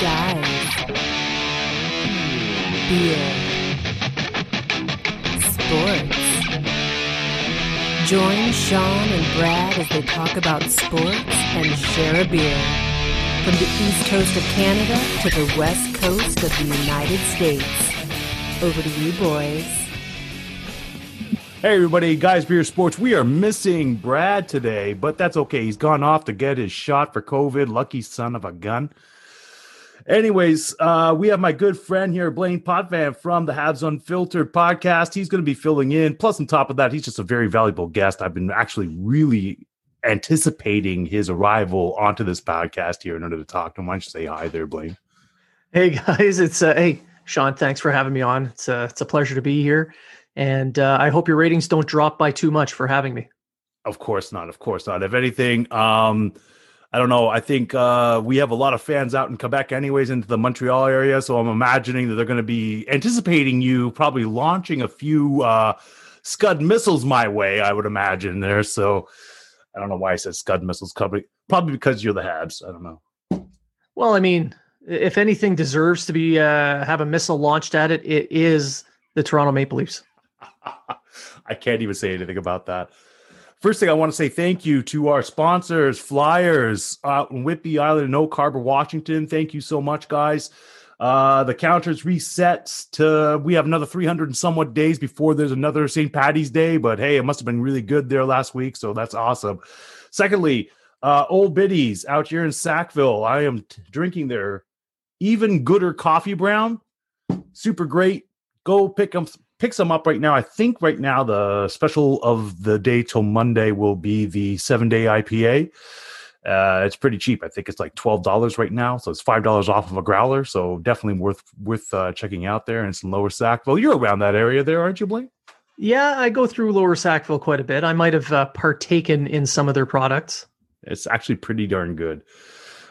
Guys. Beer. Sports. Join Sean and Brad as they talk about sports and share a beer. From the east coast of Canada to the west coast of the United States. Over to you, boys. Hey everybody, guys, beer sports. We are missing Brad today, but that's okay. He's gone off to get his shot for COVID. Lucky son of a gun. Anyways, uh, we have my good friend here, Blaine Potvin from the Habs Unfiltered podcast. He's going to be filling in. Plus, on top of that, he's just a very valuable guest. I've been actually really anticipating his arrival onto this podcast here in order to talk to him. Why don't you say hi there, Blaine? Hey guys, it's uh, hey Sean. Thanks for having me on. It's a it's a pleasure to be here, and uh, I hope your ratings don't drop by too much for having me. Of course not. Of course not. If anything, um, I don't know. I think uh, we have a lot of fans out in Quebec, anyways, into the Montreal area. So I'm imagining that they're going to be anticipating you probably launching a few uh, Scud missiles my way. I would imagine there. So I don't know why I said Scud missiles. Probably, probably because you're the Habs. I don't know. Well, I mean, if anything deserves to be uh, have a missile launched at it, it is the Toronto Maple Leafs. I can't even say anything about that. First thing I want to say thank you to our sponsors, Flyers out in Whidbey Island in Oak Harbor, Washington. Thank you so much, guys. Uh, the counters resets to we have another 300 and somewhat days before there's another St. Patty's Day, but hey, it must have been really good there last week, so that's awesome. Secondly, uh, Old Biddies out here in Sackville. I am t- drinking their even gooder coffee brown. Super great. Go pick them pick some up right now. I think right now the special of the day till Monday will be the seven day IPA. Uh, it's pretty cheap. I think it's like twelve dollars right now, so it's five dollars off of a growler. So definitely worth worth uh, checking out there. And it's in Lower Sackville. You're around that area there, aren't you, Blaine? Yeah, I go through Lower Sackville quite a bit. I might have uh, partaken in some of their products. It's actually pretty darn good.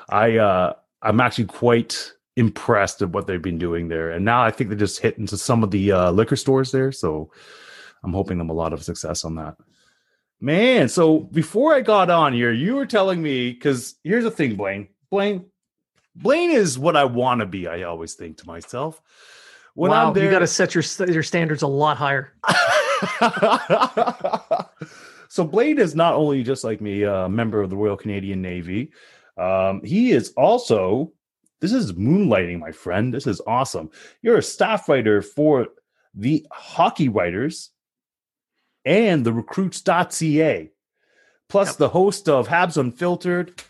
I uh, I'm actually quite impressed at what they've been doing there. And now I think they just hit into some of the uh, liquor stores there. So I'm hoping them a lot of success on that. Man, so before I got on here, you were telling me because here's the thing, Blaine. Blaine, Blaine is what I want to be. I always think to myself. When wow, I'm there, you got to set your your standards a lot higher. so Blaine is not only just like me, a member of the Royal Canadian Navy. Um, he is also this is moonlighting, my friend. This is awesome. You're a staff writer for the Hockey Writers and the Recruits.ca, plus Yep. the host of Habs Unfiltered,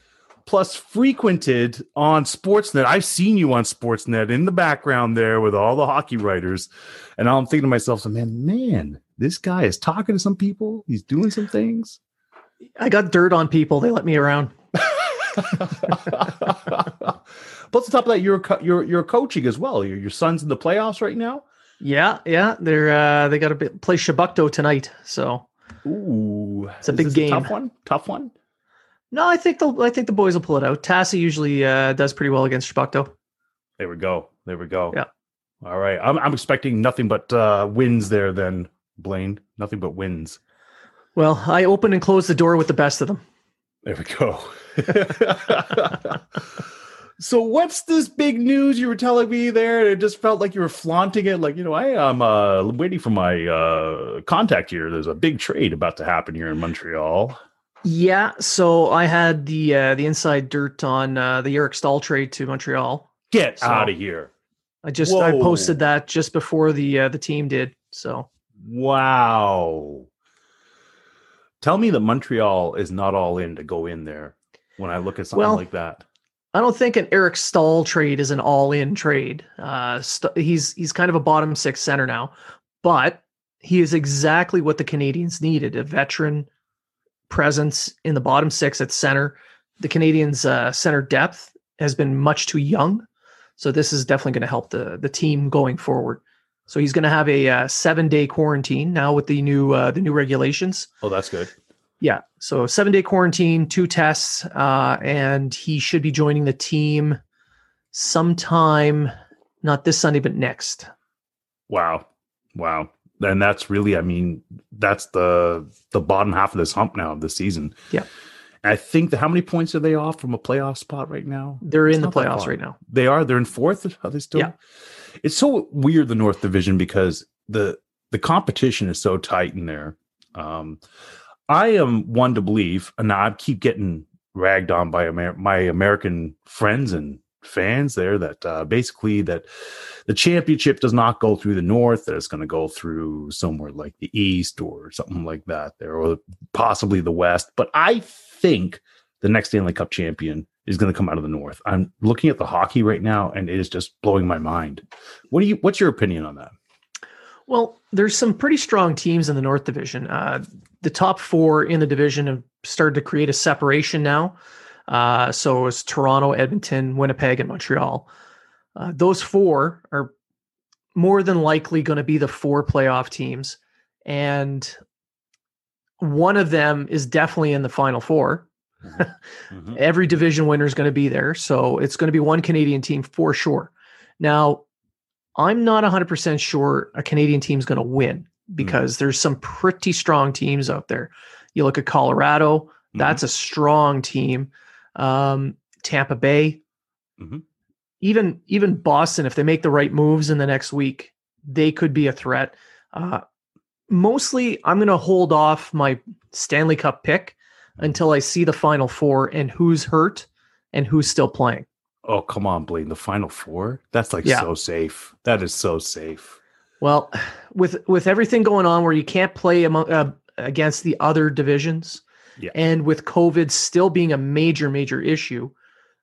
plus frequented on Sportsnet. I've seen you on Sportsnet in the background there with all the hockey writers. And I'm thinking to myself, man, man, this guy is talking to some people. He's doing some things. I got dirt on people. They let me around. Plus, on top of that, you're you're you're coaching as well. Your your son's in the playoffs right now. Yeah, yeah. They're uh, they got to play Chebucto tonight. So Ooh, It's a big game. tough one. Tough one. no, I think the I think the boys will pull it out. Tassie usually uh, does pretty well against Chebucto. There we go. There we go. Yeah. All right. I'm I'm expecting nothing but uh, wins there. Then Blaine, nothing but wins. Well, I open and close the door with the best of them. There we go. so what's this big news you were telling me there? It just felt like you were flaunting it, like you know, I am uh, waiting for my uh, contact here. There's a big trade about to happen here in Montreal. Yeah, so I had the uh, the inside dirt on uh, the Eric Staal trade to Montreal. Get So- out of here! I just I posted that just before the uh, the team did. So Wow. Tell me that Montreal is not all in to go in there when I look at something Well, like that. I don't think an Eric Staal trade is an all-in trade. Uh, St- he's he's kind of a bottom six center now, but he is exactly what the Canadiens needed: a veteran presence in the bottom six at center. The Canadiens' uh, center depth has been much too young, so this is definitely going to help the the team going forward. So he's going to have a uh, seven-day quarantine now with the new uh, the new regulations. Oh, that's good. Yeah. So seven day quarantine, two tests, uh, and he should be joining the team sometime, not this Sunday, but next. Wow. Wow. And that's really, I mean, that's the the bottom half of this hump now of the season. Yeah. I think that how many points are they off from a playoff spot right now? They're in the playoffs right now. They are. They're in fourth. Are they still? Yeah. It's so weird the North Division because the the competition is so tight in there. Um, I am one to believe, and I keep getting ragged on by Amer- my American friends and fans there that uh, basically that the championship does not go through the North; that it's going to go through somewhere like the East or something like that there, or possibly the West. But I think the next Stanley Cup champion is going to come out of the North. I'm looking at the hockey right now, and it is just blowing my mind. What do you? What's your opinion on that? Well, there's some pretty strong teams in the North Division. Uh, the top four in the division have started to create a separation now. Uh, so it's Toronto, Edmonton, Winnipeg, and Montreal. Uh, those four are more than likely going to be the four playoff teams, and one of them is definitely in the final four. Mhm. Every division winner is going to be there. So it's going to be one Canadian team for sure. Now, I'm not 100% sure a Canadian team is going to win because there's some pretty strong teams out there. You look at Colorado, that's a strong team. Um, Tampa Bay, Mhm. even even Boston, if they make the right moves in the next week, they could be a threat. Uh, mostly, I'm going to hold off my Stanley Cup pick until I see the Final Four and who's hurt and who's still playing. Oh come on, Blaine! The final four? That's like Yeah. so safe. That is so safe. Well, with with everything going on where you can't play among uh, against the other divisions, Yeah. and with COVID still being a major major issue,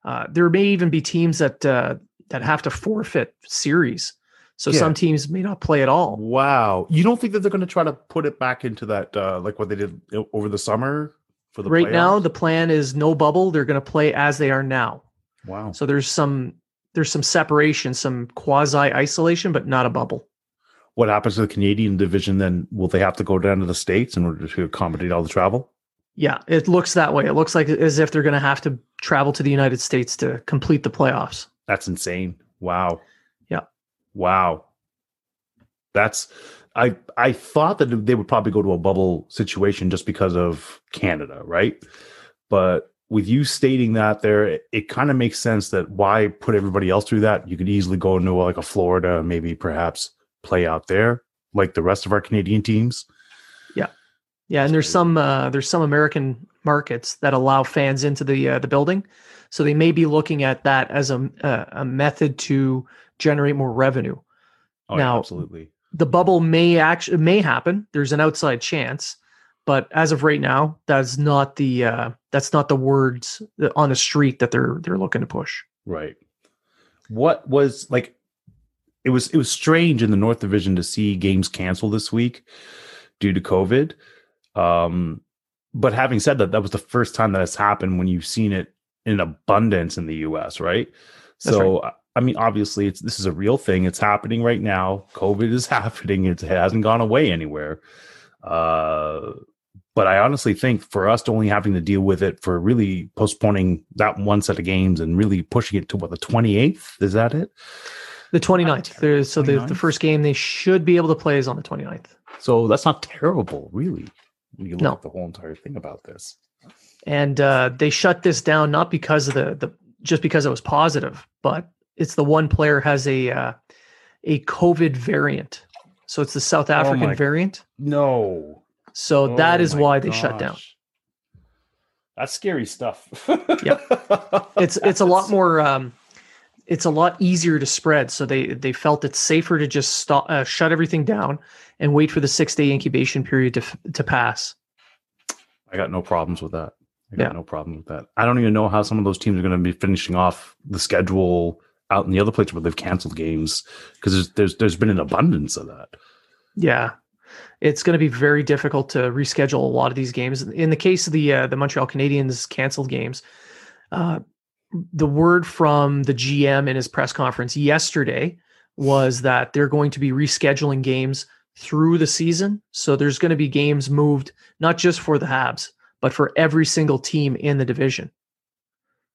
uh, there may even be teams that uh, that have to forfeit series. So Yeah. some teams may not play at all. Wow. You don't think that they're going to try to put it back into that, uh, like what they did over the summer for the right now, the plan is no bubble. They're going to play as they are now. Wow. So there's some there's some separation, some quasi isolation, but not a bubble. What happens to the Canadian division then? Will they have to go down to the states in order to accommodate all the travel? Yeah, it looks that way. It looks like as if they're going to have to travel to the United States to complete the playoffs. That's insane. Wow. Yeah. Wow. That's I I thought that they would probably go to a bubble situation just because of Canada, right? But with you stating that there, it, it kind of makes sense that why put everybody else through that? You could easily go into like a Florida, maybe perhaps play out there like the rest of our Canadian teams. Yeah, Yeah. and there's some uh, there's some American markets that allow fans into the uh, the building, so they may be looking at that as a uh, a method to generate more revenue. Oh, Now- absolutely. The bubble may actually may happen. There's an outside chance, but as of right now, that's not the uh, that's not the words on the street that they're they're looking to push. Right. What was like it was it was strange in the North Division to see games canceled this week due to COVID. Um but having said that, that was the first time that has happened when you've seen it in abundance in the US, right? That's so I mean, obviously, it's this is a real thing. It's happening right now. COVID is happening. It's, it hasn't gone away anywhere. Uh, but I honestly think for us to only having to deal with it for really postponing that one set of games and really pushing it to what the 28th is that it? The 29th. There's, so the, the first game they should be able to play is on the 29th. So that's not terrible, really. When you look No. at the whole entire thing about this. and uh, they shut this down not because of the the just because it was positive, but it's the one player has a uh, a COVID variant, so it's the South African Oh my- variant. No. So that Oh is my why they shut down. That's scary stuff. yeah, It's it's a lot more. Um, it's a lot easier to spread. So they they felt it's safer to just stop, uh, shut everything down, and wait for the six day incubation period to to pass. I got no problems with that. I got Yeah. no problem with that. I don't even know how some of those teams are going to be finishing off the schedule out in the other places where they've canceled games because there's, there's there's been an abundance of that. Yeah, it's going to be very difficult to reschedule a lot of these games. In the case of the uh, the Montreal Canadiens canceled games, uh, the word from the GM in his press conference yesterday was that they're going to be rescheduling games through the season. So there's going to be games moved not just for the Habs, but for every single team in the division.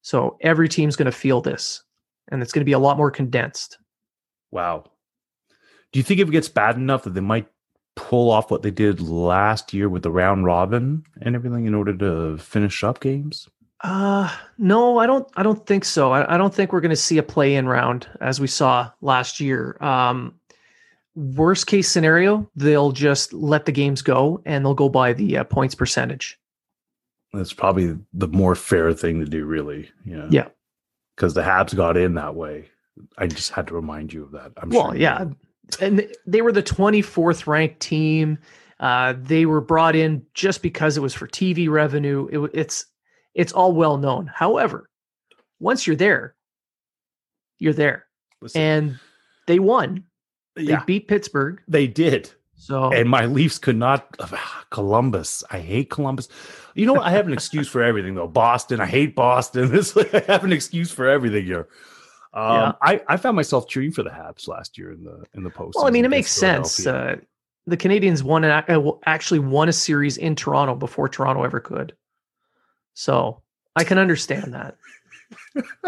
So every team's going to feel this, and it's going to be a lot more condensed. Wow. Do you think if it gets bad enough that they might pull off what they did last year with the round robin and everything in order to finish up games? Uh no, I don't I don't think so. I, I don't think we're gonna see a play in round as we saw last year. Um worst case scenario, they'll just let the games go and they'll go by the uh, points percentage. That's probably the more fair thing to do, really. Yeah. Yeah. Because the Habs got in that way. I just had to remind you of that. I'm well, sure. yeah, and they were the 24th ranked team. Uh, they were brought in just because it was for TV revenue. It, it's it's all well known. However, once you're there, you're there, Listen, and they won. They yeah, beat Pittsburgh. they did. So And my Leafs could not. Columbus. I hate Columbus. You know what? I have an excuse for everything, though. Boston. I hate Boston. This I have an excuse for everything here. Um, Yeah. I, I found myself cheering for the Habs last year in the in the post. well, I mean, it makes sense. Uh, the Canadiens won an, uh, actually won a series in Toronto before Toronto ever could. So I can understand that.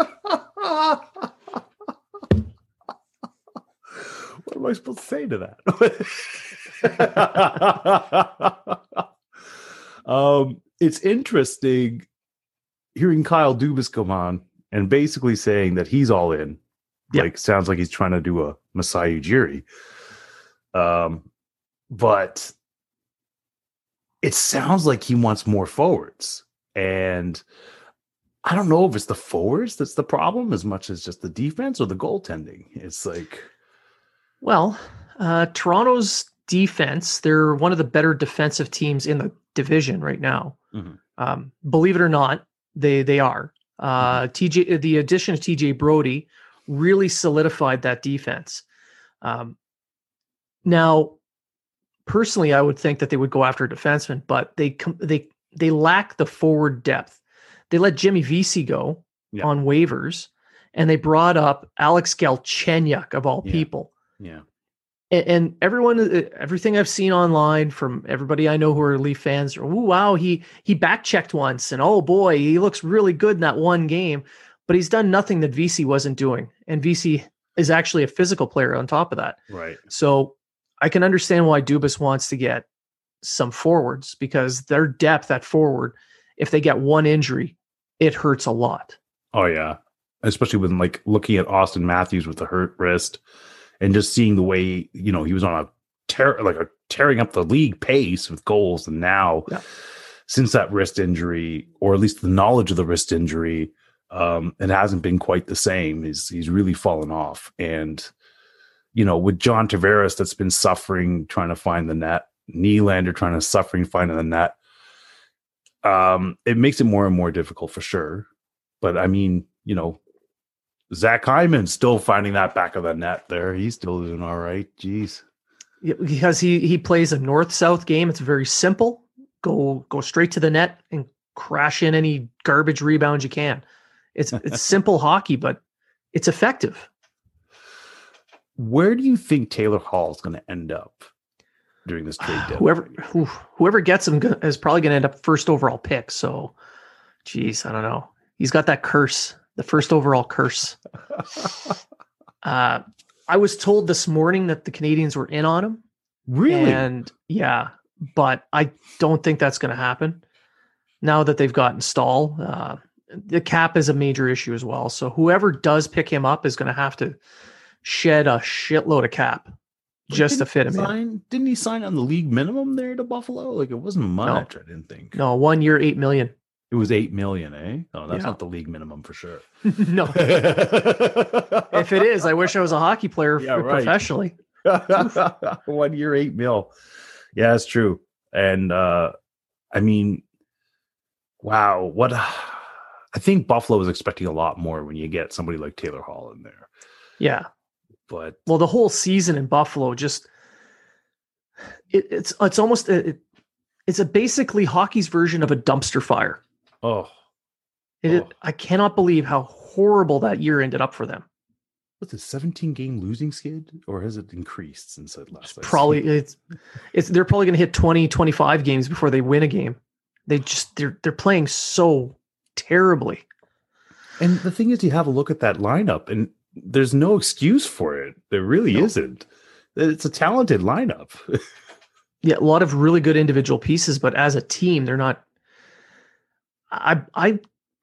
what am I supposed to say to that? um, it's interesting hearing Kyle Dubas come on and basically saying that he's all in. Yeah. Like sounds like he's trying to do a Masai Ujiri. Um, but it sounds like he wants more forwards. And I don't know if it's the forwards that's the problem as much as just the defense or the goaltending. It's like Well, uh, Toronto's defense, they're one of the better defensive teams in the division right now. Mhm. Um, believe it or not, they they are. Uh, TJ, the addition of TJ Brodie really solidified that defense. Um, now, personally, I would think that they would go after a defenseman, but they they they lack the forward depth. They let Jimmy Vesey go Yeah. on waivers, and they brought up Alex Galchenyuk of all Yeah. people yeah. And, everyone uh, everything i've seen online from everybody i know who are leaf fans are, oh wow he he back checked once and oh boy he looks really good in that one game but he's done nothing that Vesey wasn't doing and Vesey is actually a physical player on top of that Right. so i can understand why dubas wants to get some forwards because their depth at forward if they get one injury it hurts a lot Oh yeah. Especially when like looking at Auston Matthews with the hurt wrist and just seeing the way, you know, he was on a tear like a tearing up the league pace with goals. And now Yeah. since that wrist injury, or at least the knowledge of the wrist injury, um, it hasn't been quite the same. He's he's really fallen off. And you know, with John Tavares that's been suffering trying to find the net, Nylander trying to suffering finding the net. Um, it makes it more and more difficult for sure. But I mean, you know, Zach Hyman still finding that back of the net there. He's still doing all right. Jeez. Yeah, because he he plays a north south game. It's very simple. Go go straight to the net and crash in any garbage rebound you can. It's it's simple hockey, but it's effective. Where do you think Taylor Hall is going to end up during this trade deadline? Whoever who, whoever gets him is probably going to end up first overall pick. So, geez, I don't know. He's got that curse, the first overall curse. Uh, I was told this morning that the Canadiens were in on him. really? And yeah, but I don't think that's going to happen now that they've gotten Staal. Uh, the cap is a major issue as well. So whoever does pick him up is going to have to shed a shitload of cap just to fit him in. sign, Didn't he sign on the league minimum there to Buffalo? Like it wasn't much, I didn't think. No, one year, eight million. It was eight million, eh? Oh, that's Yeah. not the league minimum for sure. no, if it is, I wish I was a hockey player Yeah, right. professionally. one year eight mil yeah it's true and uh i mean wow what i think buffalo was expecting a lot more when you get somebody like taylor hall in there Yeah. but Well, the whole season in Buffalo just it, it's it's almost it, it's a basically hockey's version of a dumpster fire. Oh It, Oh. I cannot believe how horrible that year ended up for them. what's a 17 game losing skid or has it increased since that last Probably it's it's they're probably going to hit 20 25 games before they win a game. They just they're they're playing so terribly. and the thing is you have a look at that lineup and there's no excuse for it there really No. isn't it's a talented lineup yeah, a lot of really good individual pieces, but as a team, they're not. I I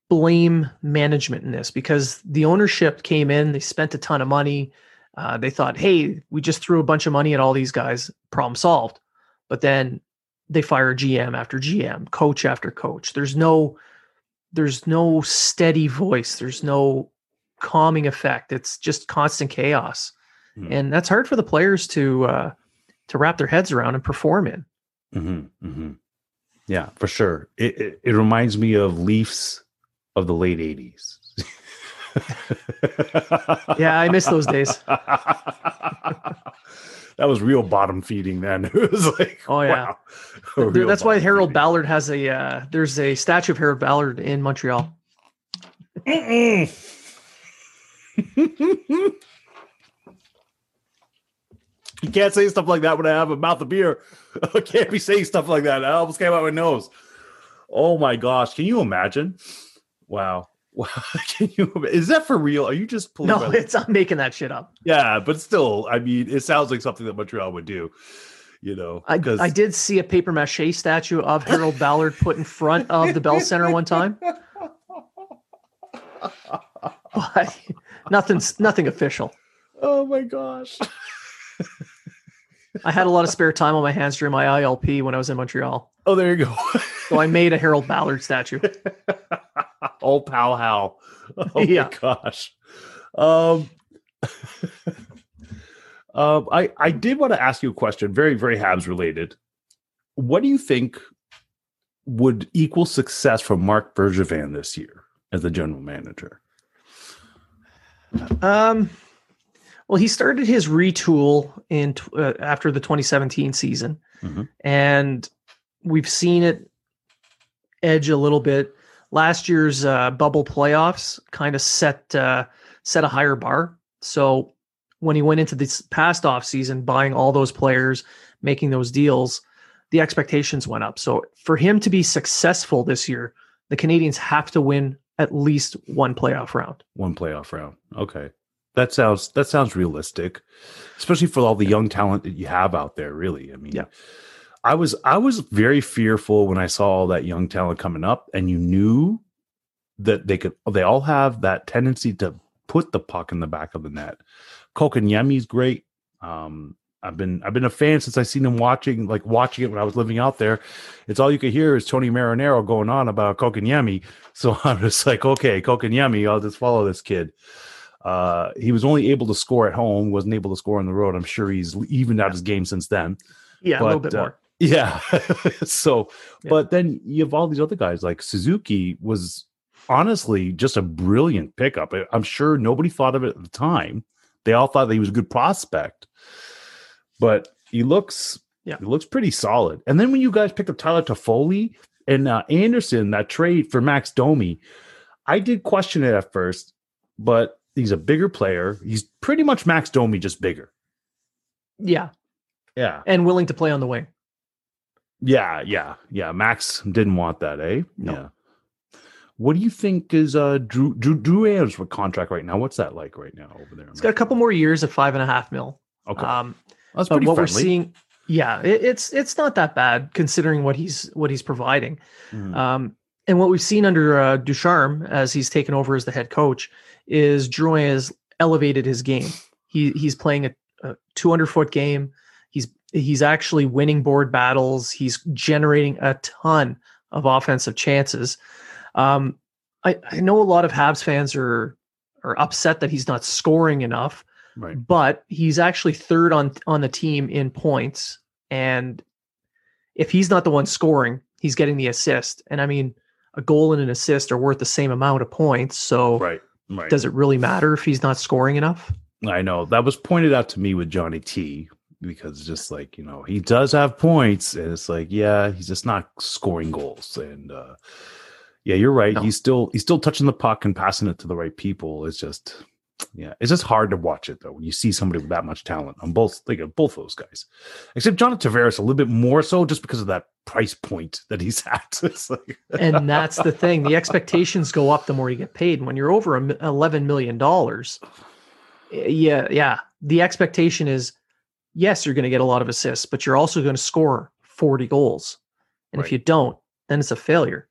blame management in this because the ownership came in, they spent a ton of money. Uh, they thought, hey, we just threw a bunch of money at all these guys, problem solved. But then they fire GM after GM, coach after coach. There's no, there's no steady voice. There's no calming effect. It's just constant chaos, Hmm. and that's hard for the players to uh, to wrap their heads around and perform in. Mm-hmm, mm-hmm. Yeah, for sure. It, it it reminds me of Leafs of the late '80s. Yeah, I miss those days. that was real bottom feeding then. It was like, Oh, yeah. wow. That's why Harold feeding. Ballard has a uh, there's a statue of Harold Ballard in Montreal. You can't say stuff like that when I have a mouth of beer. I can't be saying stuff like that. I almost came out my nose. Oh my gosh. Can you imagine? Wow. Wow. Can you is that for real? Are you just pulling No, my- it's I'm making that shit up. Yeah, but still, I mean, it sounds like something that Montreal would do. You know, I, I did see a paper mache statue of Harold Ballard put in front of the Bell Center one time, but nothing's nothing official. Oh my gosh. I had a lot of spare time on my hands during my ILP when I was in Montreal, Oh, there you go. so I made a Harold Ballard statue. oh, pal Hal. Oh Yeah. my gosh. Um, um, I I did want to ask you a question, very very Habs related. What do you think would equal success for Marc Bergevin this year as the general manager? Um, well, he started his retool in uh, after the 2017 season, Mhm. and we've seen it edge a little bit. Last year's uh, bubble playoffs kind of set uh, set a higher bar. So when he went into this past off season, buying all those players, making those deals, the expectations went up. So for him to be successful this year, the Canadiens have to win at least one playoff round. One playoff round. Okay. That sounds that sounds realistic, especially for all the young talent that you have out there. Really, I mean, Yeah. I was I was very fearful when I saw all that young talent coming up, and you knew that they could. They all have that tendency to put the puck in the back of the net. Kotkaniemi's great. Um, I've been I've been a fan since I seen him watching like watching it when I was living out there. It's all you could hear is Tony Marinaro going on about Kotkaniemi. So I'm just like, okay, Kotkaniemi, I'll just follow this kid. Uh, he was only able to score at home, wasn't able to score on the road. I'm sure he's evened out his game since then. Yeah, a little bit uh, more. Yeah. so, Yeah. but then you have all these other guys like Suzuki was honestly just a brilliant pickup. I'm sure nobody thought of it at the time. They all thought that he was a good prospect, but he looks, Yeah. he looks pretty solid. And then when you guys picked up Tyler Toffoli and uh, Anderson, that trade for Max Domi, I did question it at first, but he's a bigger player. He's pretty much Max Domi, just bigger. Yeah, Yeah. and willing to play on the wing. Yeah, yeah, yeah. Max didn't want that, eh? No. Yeah. What do you think is uh Drew Drew Drew Ayers with contract right now? What's that like right now over there? It's got a couple more years of five and a half mil. Okay, Um, that's pretty what friendly. we're seeing, yeah, it, it's it's not that bad considering what he's what he's providing. Mhm. Um, and what we've seen under uh, Ducharme as he's taken over as the head coach is Drouin has elevated his game. He he's playing a, a 200 foot game. He's he's actually winning board battles. He's generating a ton of offensive chances. Um, I, I know a lot of Habs fans are are upset that he's not scoring enough right. but he's actually third on on the team in points and if he's not the one scoring he's getting the assist and i mean a goal and an assist are worth the same amount of points so Right. Right. does it really matter if he's not scoring enough? I know. That was pointed out to me with Johnny T because just like you know he does have points and it's like yeah he's just not scoring goals. And uh yeah you're right. No. he's still he's still touching the puck and passing it to the right people. It's just yeah it's just hard to watch it though when you see somebody with that much talent on both like both those guys except Jonathan Tavares a little bit more so just because of that price point that he's at like and that's the thing the expectations go up the more you get paid when you're over 11 million dollars eh, yeah yeah the expectation is yes you're going to get a lot of assists but you're also going to score 40 goals. And Right. if you don't, then it's a failure.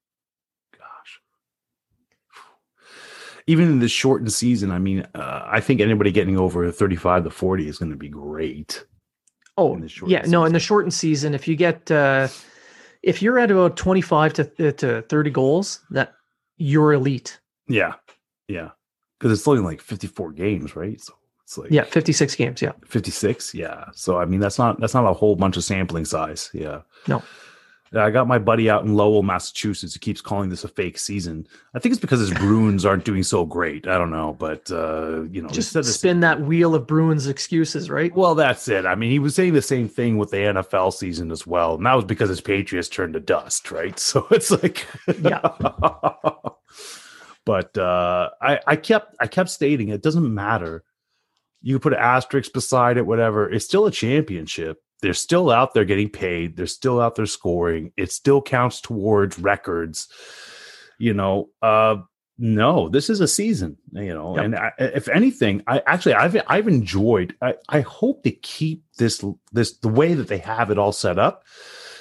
Even in the shortened season, I mean, uh, I think anybody getting over 35 to 40 is going to be great. Oh, in the shortened yeah. No, in the shortened season, if you get, uh, if you're at about 25 to, uh, to 30 goals, that you're elite. Yeah. Yeah. Because it's only like 54 games, right? So it's like Yeah. 56 games. Yeah. 56. Yeah. So I mean that's not that's not a whole bunch of sampling size. Yeah. No. I got my buddy out in Lowell, Massachusetts, He keeps calling this a fake season. I think it's because his Bruins aren't doing so great. I don't know, but uh, you know, Just spin that wheel of Bruins excuses, right? Well, that's it. I mean, he was saying the same thing with the NFL season as well, and that was because his Patriots turned to dust, right? So it's like, Yeah. but uh, I, I kept, I kept stating it doesn't matter. You put an asterisk beside it, whatever. It's still a championship. They're still out there getting paid. They're still out there scoring. It still counts towards records. You know, uh, no, this is a season, you know, Yep. and I, if anything, I actually I've I've enjoyed. I, I hope to keep this this the way that they have it all set up,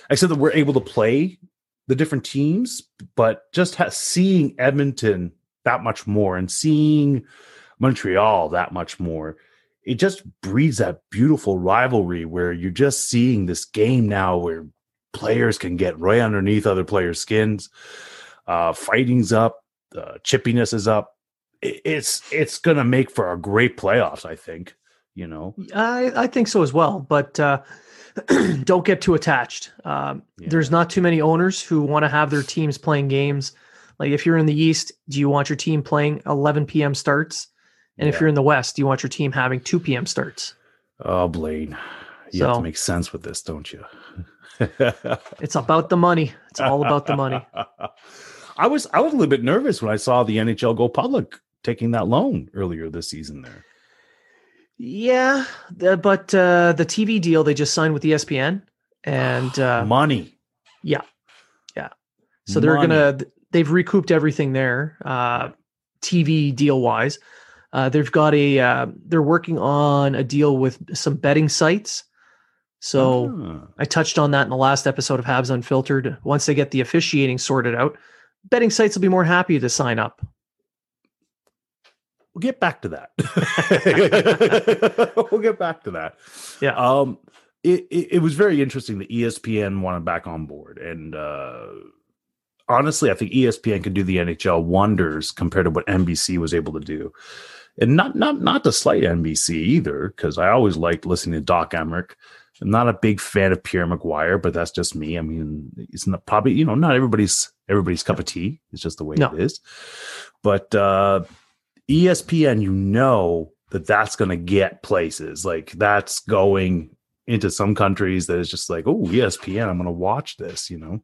except that we're able to play the different teams, but just ha- seeing Edmonton that much more and seeing Montreal that much more, it just breeds that beautiful rivalry where you're just seeing this game now where players can get right underneath other players' skins, uh, fighting's up, uh, chippiness is up. It- It's it's gonna make for a great playoffs, I think. You know, I, I think so as well, but uh, don't get too attached. Um, Yeah. There's not too many owners who want to have their teams playing games. Like if you're in the East, do you want your team playing 11 p.m. starts? And if you're in the West, do you want your team having 2 p.m. starts? oh Blaine, you have to make sense with this, don't you? It's about the money. It's all about the money. I was I was a little bit nervous when I saw the NHL go public taking that loan earlier this season. There, Yeah, the, but uh, the TV deal they just signed with ESPN, and uh, money. Yeah, yeah. So they're Money. gonna they've recouped everything there, uh, TV deal wise. Uh, they've got a uh, they're working on a deal with some betting sites. So Ah. I touched on that in the last episode of Habs Unfiltered. Once they get the officiating sorted out, betting sites will be more happy to sign up. we'll get back to that. we'll get back to that. Yeah. Um, it, it, it was very interesting that ESPN wanted back on board. And uh, honestly, I think ESPN could do the NHL wonders compared to what NBC was able to do. And not not not to slight NBC either, because I always liked listening to Doc Emrick. I'm not a big fan of Pierre McGuire, but that's just me. I mean, it's not probably you know not everybody's everybody's cup of tea. It's just the way No. it is. But uh, ESPN, you know that that's going to get places. Like that's going into some countries that is just like, oh, ESPN, I'm going to watch this, you know?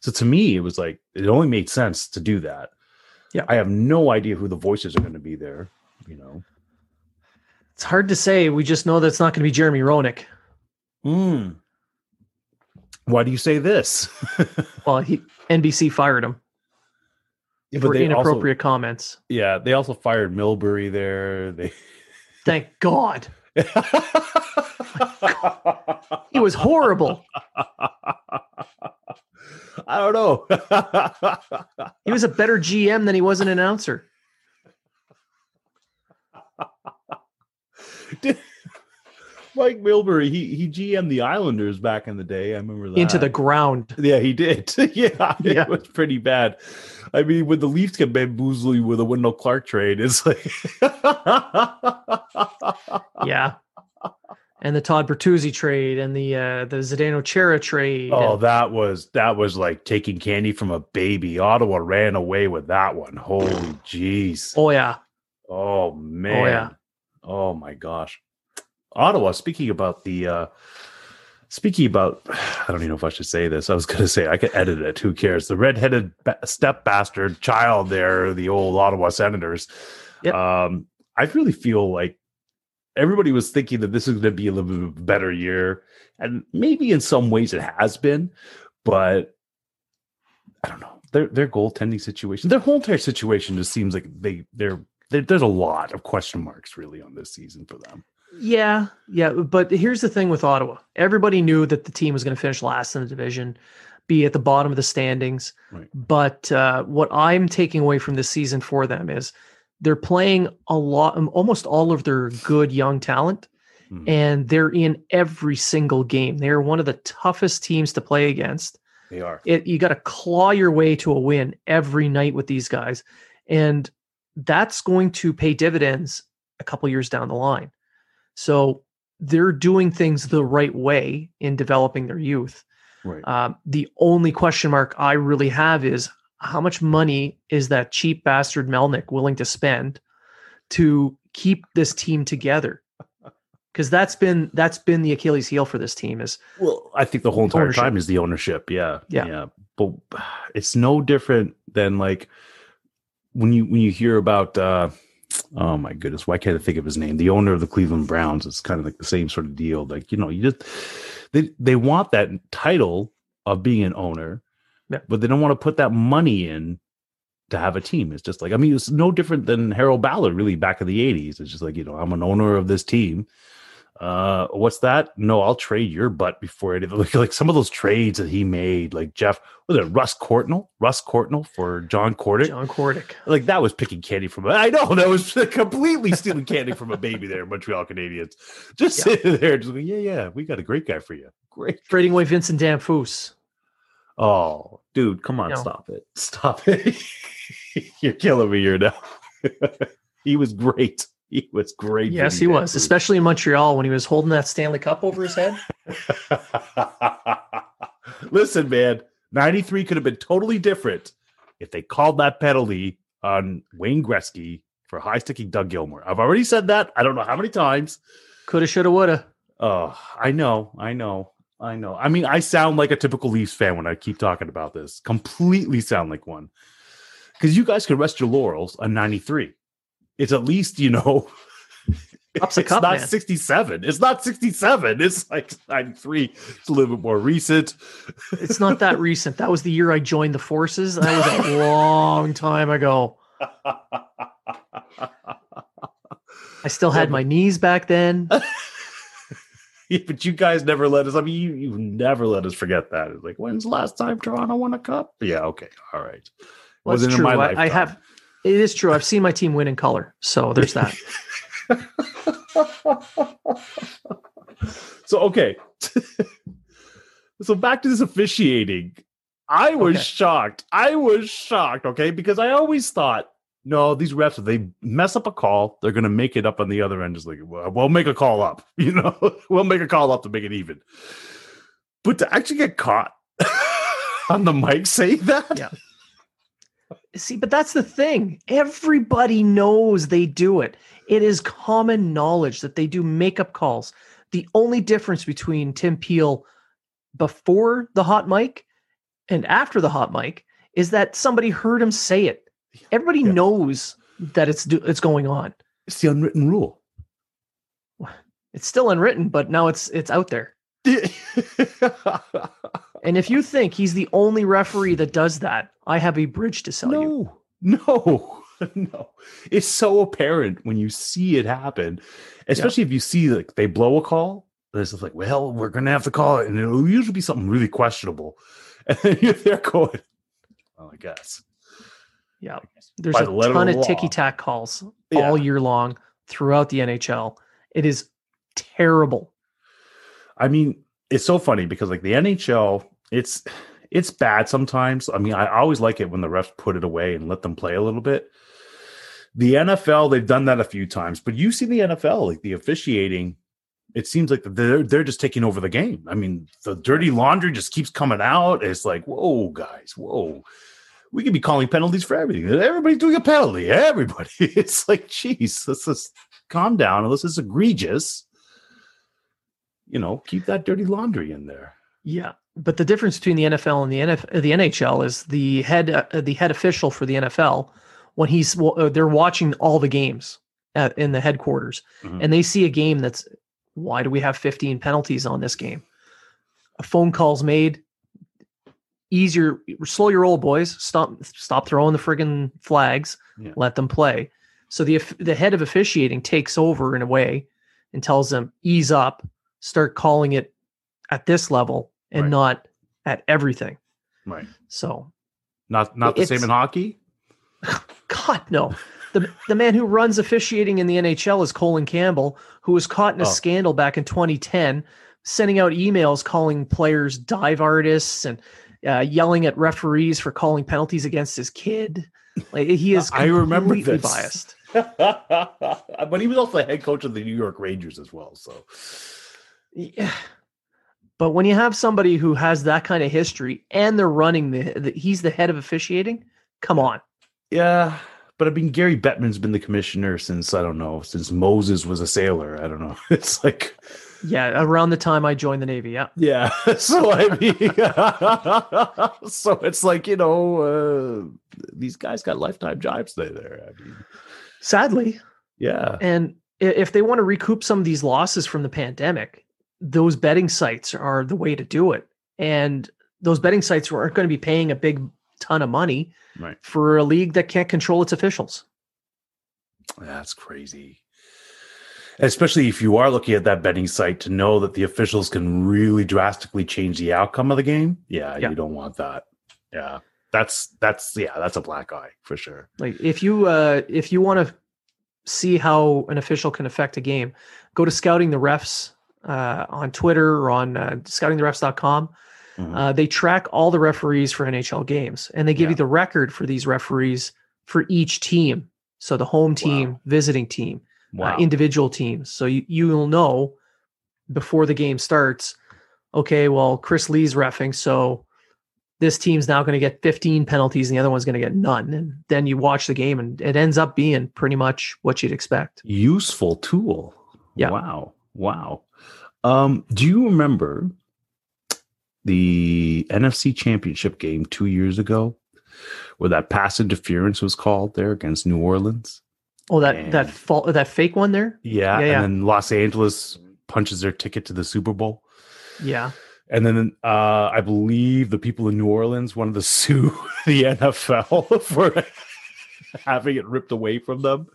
So to me, it was like, it only made sense to do that. Yeah. I have no idea who the voices are going to be there, you know? It's hard to say. We just know that's not going to be Jeremy Roenick. Hmm. Why do you say this? Well, he NBC fired him Yeah, for they also- inappropriate comments. yeah, they also fired Milbury there. They Thank God. He was horrible. I don't know. He was a better GM than he was an announcer. Did- Mike Milbury, he he GM'd the Islanders back in the day. I remember that. Into the ground. yeah, he did. yeah, Yeah. it was pretty bad. I mean, when the Leafs get bamboozling with a Wendell Clark trade, it's like, Yeah. And the Todd Bertuzzi trade and the uh, the Zdeno Chara trade. oh, and- that was that was like taking candy from a baby. Ottawa ran away with that one. Holy jeez. oh yeah. Oh man. yeah. Oh my gosh. Ottawa, speaking about the uh speaking about I don't even know if I should say this. I was gonna say I could edit it. Who cares? The redheaded ba- step bastard child there, the old Ottawa Senators. Yep. Um, I really feel like everybody was thinking that this is gonna be a little bit better year. And maybe in some ways it has been, but I don't know. Their their goaltending situation, their whole entire situation just seems like they they're there, there's a lot of question marks really on this season for them. Yeah, yeah, but here's the thing with Ottawa. Everybody knew that the team was going to finish last in the division, be at the bottom of the standings. Right. But uh, what I'm taking away from this season for them is they're playing a lot, um, almost all of their good young talent, Mhm. and they're in every single game. They're one of the toughest teams to play against. They are. It you got to claw your way to a win every night with these guys, and that's going to pay dividends a couple years down the line. So they're doing things the right way in developing their youth. Right. Um, the only question mark I really have is how much money is that cheap bastard Melnyk willing to spend to keep this team together? Because that's been that's been the Achilles heel for this team is Well, I think the whole entire Ownership. time is the ownership. Yeah. Yeah. Yeah. But it's no different than like when you when you hear about uh oh my goodness, why can't I think of his name? The owner of the Cleveland Browns. It's kind of like the same sort of deal. Like, you know, you just they they want that title of being an owner, Yeah. but they don't want to put that money in to have a team. It's just like I mean, it's no different than Harold Ballard really back in the 80s. It's just like, you know, I'm an owner of this team. Uh, what's that? No, I'll trade your butt before it. Like, like some of those trades that he made, like Jeff, was it Russ Courtnall? Russ Courtnall for John Kordic? John Kordic. Like that was picking candy from. I know that was completely stealing candy from a baby there, Montreal Canadiens. Just Yeah. sitting there, just like, yeah, yeah, we got a great guy for you. Great. Trading away Vincent Damphousse. Oh, dude, come on, No. stop it, stop it. You're killing me here now. he was great. He was great. Yes, he was, especially in Montreal when he was holding that Stanley Cup over his head. Listen, man, 93 could have been totally different if they called that penalty on Wayne Gretzky for high sticking Doug Gilmour. I've already said that. I don't know how many times. Coulda, shoulda, woulda. Oh, I know, I know, I know. I mean, I sound like a typical Leafs fan when I keep talking about this. Completely sound like one. Because you guys can rest your laurels on 93. It's at least, you know, Cup's a it's cup, not man. 67. It's not 67. It's like 93. It's a little bit more recent. It's not that recent. That was the year I joined the forces. That was a long time ago. I still had my knees back then. Yeah, but you guys never let us. I mean, you, you never let us forget that. It's like, when's the last time Toronto won a cup? Yeah, okay, all right. Well, Wasn't in my I, I have. It is true. I've seen my team win in color. So there's that. so okay, so back to this officiating. I was Okay. shocked. I was shocked. Okay, because I always thought, no, these refs, if they mess up a call, they're going to make it up on the other end. Just like, well, we'll make a call up. You know, we'll make a call up to make it even. But to actually get caught on the mic saying that, Yeah. See, but that's the thing. Everybody knows they do it. It is common knowledge that they do makeup calls. The only difference between Tim Peel before the hot mic and after the hot mic is that somebody heard him say it. Everybody Yeah. knows that it's do- it's going on. it's the unwritten rule. It's still unwritten, but now it's it's out there. And if you think he's the only referee that does that, I have a bridge to sell you. no, no, no. It's so apparent when you see it happen, especially if you see like they blow a call. It's like, well, we're gonna have to call it, and it'll usually be something really questionable. And then you're there going, well, I guess. Yeah. There's By a the letter of ton of ticky tack calls Yeah. all year long throughout the NHL. It is terrible. I mean, it's so funny because like the NHL, it's it's bad sometimes. I mean, I always like it when the refs put it away and let them play a little bit. The NFL, they've done that a few times, but you see the NFL, like the officiating, it seems like they're they're just taking over the game. I mean, the dirty laundry just keeps coming out. It's like, whoa, guys, whoa. We could be calling penalties for everything. Everybody's doing a penalty. Everybody. It's like, geez, let's just calm down. Unless it's egregious, you know, keep that dirty laundry in there. Yeah. But the difference between the NFL and the NF, uh, the NHL is the head uh, the head official for the NFL when he's wa- uh, they're watching all the games at, in the headquarters Mhm. and they see a game that's why do we have 15 penalties on this game? A phone call's made. Easier, slow your roll, boys. Stop, stop throwing the friggin' flags. Yeah. Let them play. So the the head of officiating takes over in a way and tells them ease up, start calling it at this level and Right. not at everything. Right. So, Not not the same in hockey. God no. The, the man who runs officiating in the NHL is Colin Campbell, who was caught in a Oh. scandal back in 2010, sending out emails calling players dive artists and uh, yelling at referees for calling penalties against his kid. Like he is I remember this. biased. but he was also the head coach of the New York Rangers as well. So Yeah. But when you have somebody who has that kind of history and they're running the, the he's the head of officiating, come on. yeah, but I mean Gary Bettman's been the commissioner since I don't know since Moses was a sailor. I don't know. It's like Yeah, around the time I joined the Navy. Yeah. yeah. So I mean, so it's like you know uh, these guys got lifetime jobs there. There. I mean, Sadly. yeah. And if they want to recoup some of these losses from the pandemic, those betting sites are the way to do it. And those betting sites aren't going to be paying a big ton of money Right. for a league that can't control its officials. That's crazy. Especially if you are looking at that betting site to know that the officials can really drastically change the outcome of the game. Yeah, Yeah. you don't want that. Yeah. That's that's yeah, that's a black eye for sure. Like if you uh if you want to see how an official can affect a game, go to scouting the refs uh, on Twitter or on uh, scoutingtherefs.com. Mhm. Uh, they track all the referees for NHL games and they give Yeah. you the record for these referees for each team. So the home team, Wow. visiting team, wow. uh, individual teams. So you, you will know before the game starts, okay, well, Chris Lee's refing. So this team's now going to get 15 penalties and the other one's going to get none. And then you watch the game and it ends up being pretty much what you'd expect. Useful tool. Yeah. Wow. Wow. Um, do you remember the NFC championship game two years ago where that pass interference was called there against New Orleans? Oh, that, that And- fault, that fake one there. Yeah, Yeah, yeah. and then Los Angeles punches their ticket to the Super Bowl. Yeah. And then uh, I believe the people in New Orleans wanted to sue the NFL for having it ripped away from them.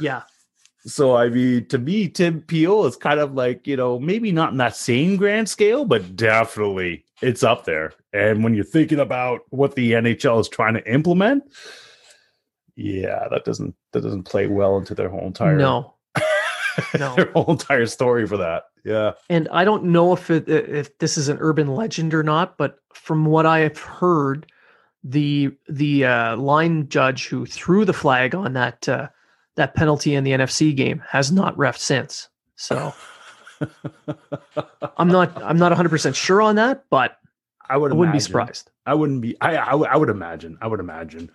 Yeah. So I mean, to me, Tim Peel is kind of like you know maybe not in that same grand scale, but definitely it's up there. And when you're thinking about what the NHL is trying to implement, yeah, that doesn't that doesn't play well into their whole entire No. No. their whole entire story for that. Yeah. And I don't know if it, if this is an urban legend or not, but from what I have heard, the the uh, line judge who threw the flag on that uh, that penalty in the NFC game has not ref since. So I'm not I'm not 100 percent sure on that, but I would I wouldn't be surprised. I wouldn't be. I, I would- I would imagine. I would imagine.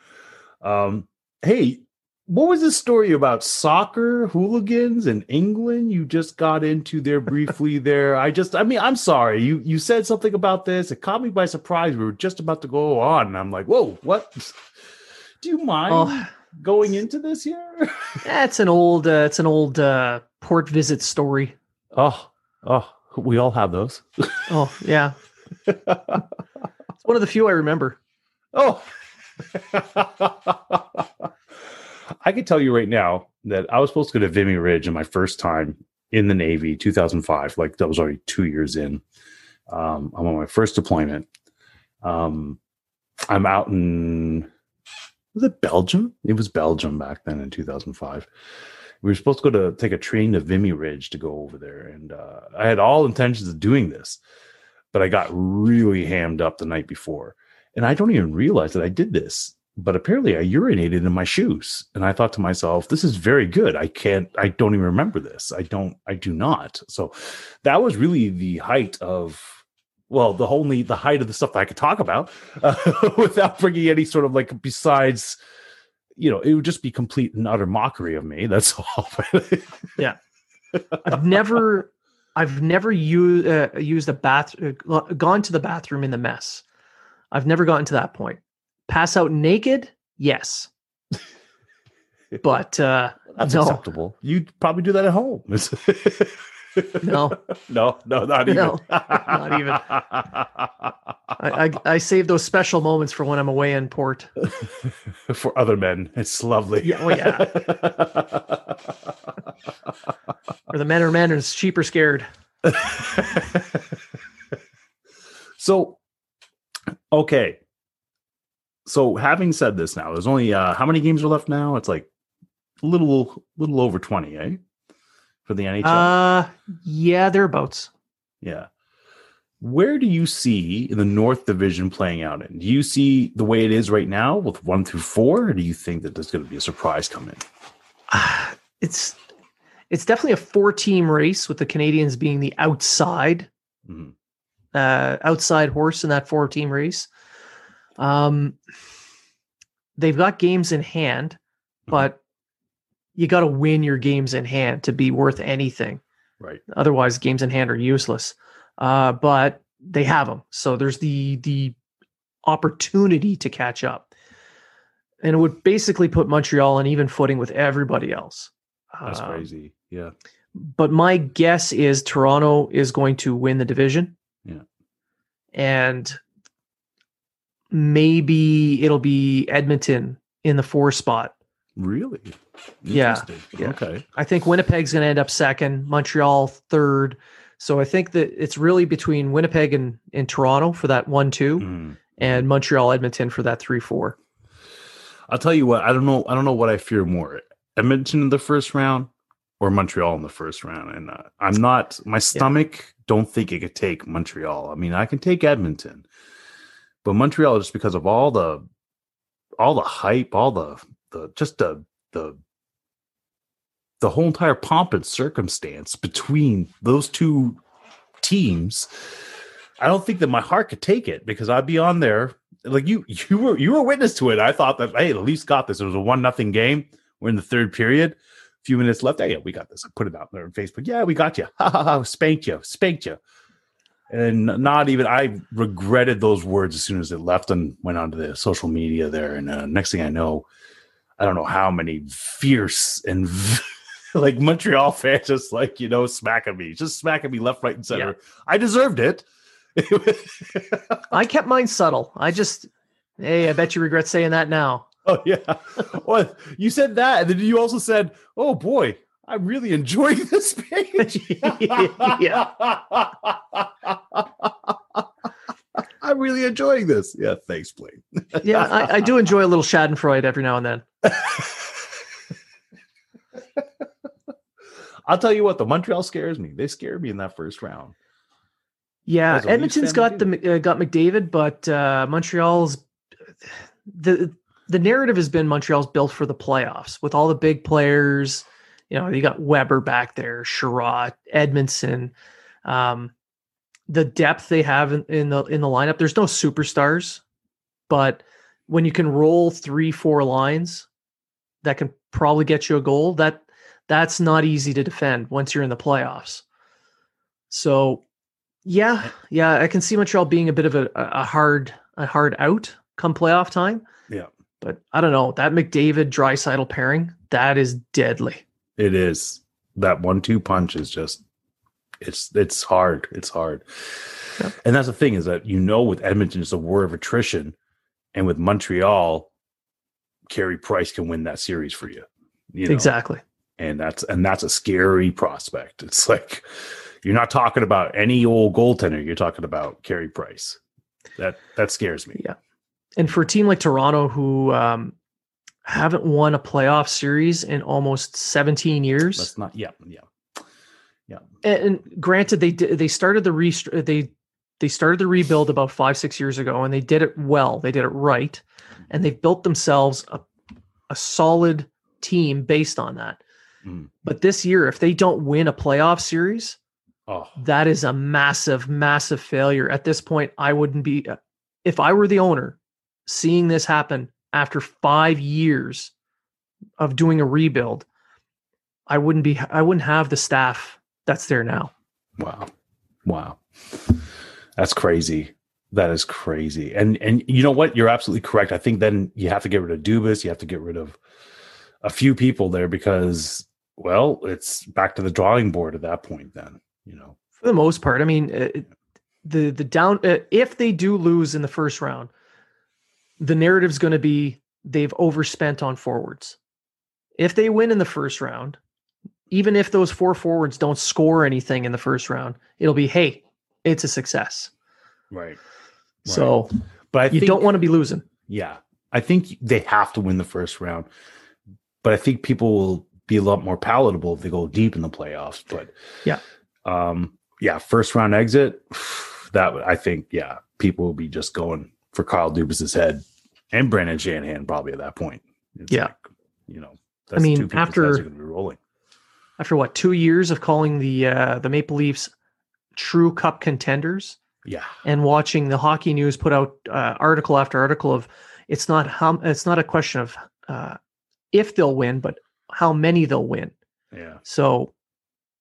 Um, hey, what was this story about soccer hooligans in England? You just got into there briefly. there, I just. I mean, I'm sorry. You you said something about this. It caught me by surprise. We were just about to go on, and I'm like, whoa, what? Do you mind going into this here? that's an old uh, it's an old uh, port visit story. oh, oh, we all have those. Oh yeah, it's one of the few I remember. Oh, I can tell you right now that I was supposed to go to Vimy Ridge in my first time in the Navy, 2005. Like that was already two years in. Um, I'm on my first deployment. Um, I'm out in was it Belgium? It was Belgium back then in 2005. We were supposed to go to take a train to Vimy Ridge to go over there, and uh, I had all intentions of doing this, but I got really hammed up the night before and I don't even realize that I did this. But apparently, I urinated in my shoes, and I thought to myself, "This is very good." I can't. I don't even remember this. I don't. I do not. So, that was really the height of, well, the only the height of the stuff that I could talk about uh, without bringing any sort of like besides, you know, it would just be complete and utter mockery of me. That's all. Yeah. I've never, I've never used uh, used a bath, uh, gone to the bathroom in the mess. I've never gotten to that point. Pass out naked, yes, but uh, That's no, acceptable. You'd probably do that at home. No, no, no, not even. No, not even. I, I, I save those special moments for when I'm away in port. For other men, it's lovely. Yeah, oh, yeah. Or the men are men and sheep are scared. so, okay. So, having said this, now there's only uh, how many games are left now? It's like a little, little over twenty, eh? For the NHL. Uh, yeah, thereabouts. Yeah. Where do you see the North Division playing out in? Do you see the way it is right now with one through four, or do you think that there's going to be a surprise coming? it's it's definitely a four team race with the Canadiens being the outside Mhm. uh, outside horse in that four team race. Um, they've got games in hand, but you got to win your games in hand to be worth anything. Right. Otherwise, games in hand are useless. Uh, but they have them, so there's the the opportunity to catch up, and it would basically put Montreal on even footing with everybody else. That's Um, crazy. Yeah. but my guess is Toronto is going to win the division. Yeah. And maybe it'll be Edmonton in the four spot. Really? Yeah, yeah. Okay. I think Winnipeg's going to end up second, Montreal third. So I think that it's really between Winnipeg and, and Toronto for that one two, Mhm. and Montreal Edmonton for that three four. I'll tell you what. I don't know. I don't know what I fear more: Edmonton in the first round or Montreal in the first round. And uh, I'm not. My stomach don't think it could take Montreal. I mean, I can take Edmonton, but Montreal just because of all the, all the hype, all the the just the the the whole entire pomp and circumstance between those two teams. I don't think that my heart could take it because I'd be on there like you you were you were witness to it. I thought that hey, the Leafs got this. It was a one nothing game. We're in the third period. A few minutes left. Hey, yeah, we got this. I put it out there on Facebook. Yeah, we got you. Ha ha ha. Spanked you. Spanked you. And not even I regretted those words as soon as it left and went onto the social media there. And uh, next thing I know, I don't know how many fierce and like Montreal fans just like you know smacking me, just smacking me left, right, and center. Yeah. I deserved it. I kept mine subtle. I just, hey, I bet you regret saying that now. Oh yeah. Well, you said that, and then you also said, "Oh boy, I'm really enjoying this page." Yeah. I'm really enjoying this. Yeah, thanks, Blaine. Yeah, I, I do enjoy a little Schadenfreude every now and then. I'll tell you what, the Montreal scares me. They scared me in that first round. Yeah, As a Leafs Edmonton's got the uh, got McDavid, but uh, Montreal's the the narrative has been Montreal's built for the playoffs with all the big players. You know, you got Weber back there, Chiarot, Edmundson. Um, the depth they have in, in the in the lineup. There's no superstars, but when you can roll three, four lines that can probably get you a goal, that that's not easy to defend once you're in the playoffs. So yeah, yeah, I can see Montreal being a bit of a, a hard a hard out come playoff time. Yeah. But I don't know. That McDavid Draisaitl pairing, that is deadly. It is that one-two punch is just it's it's hard. It's hard. Yeah. And that's the thing is that you know with Edmonton it's a war of attrition, and with Montreal, Carey Price can win that series for you. you know? Exactly. and that's and that's a scary prospect. It's like you're not talking about any old goaltender. You're talking about Carey Price. That that scares me. Yeah. And for a team like Toronto who um, haven't won a playoff series in almost 17 years, Let's not. Yeah, yeah. And, and granted they did, they started the rest- they they started the rebuild about 5 6 years ago and they did it well. They did it right and they've built themselves a a solid team based on that. Mm. But this year if they don't win a playoff series, Oh, that is a massive massive failure. At this point I wouldn't be if I were the owner seeing this happen after 5 years of doing a rebuild, I wouldn't be I wouldn't have the staff that's there now. wow, wow. That's crazy. That is crazy. And and you know what? You're absolutely correct. I think then you have to get rid of Dubas. You have to get rid of a few people there because well, it's back to the drawing board at that point. Then you know. For the most part, I mean, uh, it- the the down uh, if they do lose in the first round, the narrative's going to be they've overspent on forwards. If they win in the first round, even if those four forwards don't score anything in the first round, it'll be hey, it's a success. Right. So But I you think, don't want to be losing. Yeah, I think they have to win the first round. But I think people will be a lot more palatable if they go deep in the playoffs. But Yeah. um, yeah, first round exit. That I think, yeah, people will be just going for Kyle Dubas's head and Brendan Shanahan probably at that point. It's Yeah. like, you know, I mean, after- are going to be rolling. After what two years of calling the uh, the Maple Leafs true Cup contenders, Yeah, and watching the hockey news put out uh, article after article of it's not how it's not a question of uh, if they'll win, but how many they'll win. yeah, So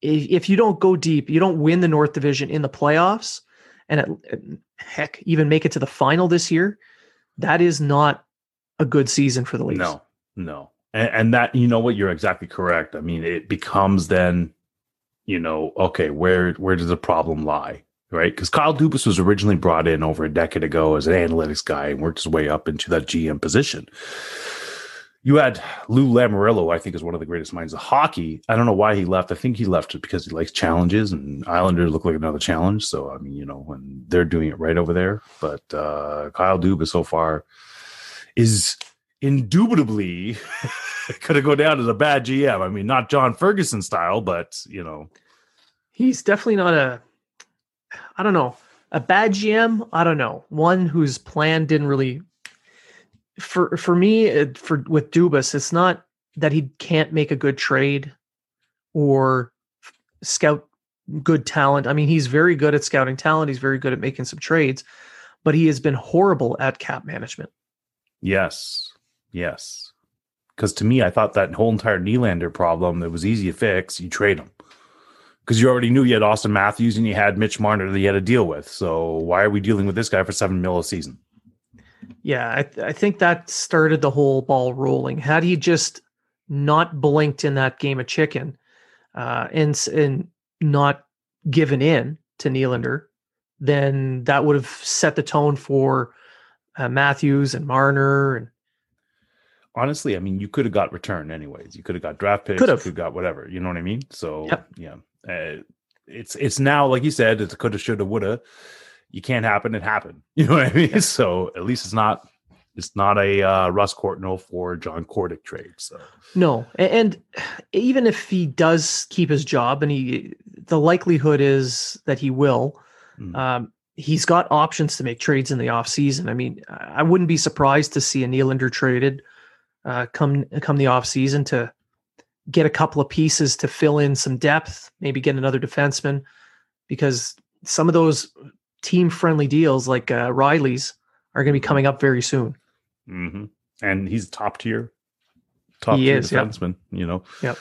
if, if you don't go deep, you don't win the North Division in the playoffs, and it, heck, even make it to the final this year, that is not a good season for the Leafs. no, no, and, and that you know what you're exactly correct. I mean, it becomes then, you know, okay, where where does the problem lie? right? Because Kyle Dubas was originally brought in over a decade ago as an analytics guy and worked his way up into that GM position. You had Lou Lamoriello, I think, is one of the greatest minds of hockey. I don't know why he left. I think he left because he likes challenges, and Islanders look like another challenge. So, I mean, you know, when they're doing it right over there. But uh, Kyle Dubas so far is indubitably going to go down as a bad GM. I mean, not John Ferguson style, but you know, He's definitely not a, I don't know, a bad GM. I don't know. One whose plan didn't really, for for me, for with Dubas, it's not that he can't make a good trade or scout good talent. I mean, he's very good at scouting talent. He's very good at making some trades, but he has been horrible at cap management. Yes. Yes. Because to me, I thought that whole entire Nylander problem that was easy to fix, you trade him. Because you already knew you had Auston Matthews and you had Mitch Marner that you had to deal with. So why are we dealing with this guy for seven mil a season? Yeah, I, th- I think that started the whole ball rolling. Had he just not blinked in that game of chicken, uh, and and not given in to Nylander, then that would have set the tone for uh, Matthews and Marner. And Honestly, I mean, you could have got return anyways. You could have got draft picks. Could You have. got whatever. You know what I mean? So Yep. yeah, uh, it's it's now like you said, it's a coulda, shoulda, woulda. You can't happen. It happened. You know what I mean? Yeah. So at least it's not it's not a uh, Russ Courtnall for John Kordic trade. So no, and even if he does keep his job, and he, the likelihood is that he will. mm, Um, he's got options to make trades in the offseason. I mean, I wouldn't be surprised to see a Nylander traded uh, come come the offseason to get a couple of pieces to fill in some depth, maybe get another defenseman, because some of those team friendly deals like uh, Rielly's are going to be coming up very soon. hmm And he's top tier, top He tier is, yep. defenseman. You know. Yep.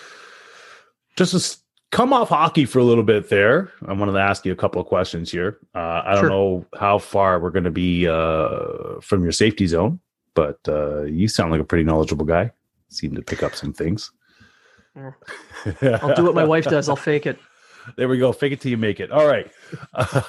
Just to come off hockey for a little bit there. I wanted to ask you a couple of questions here. Uh, I don't know how far we're going to be uh, from your safety zone, but uh, you sound like a pretty knowledgeable guy. Seem to pick up some things. I'll do what my wife does. I'll fake it. There we go. Fake it till you make it. All right. Uh,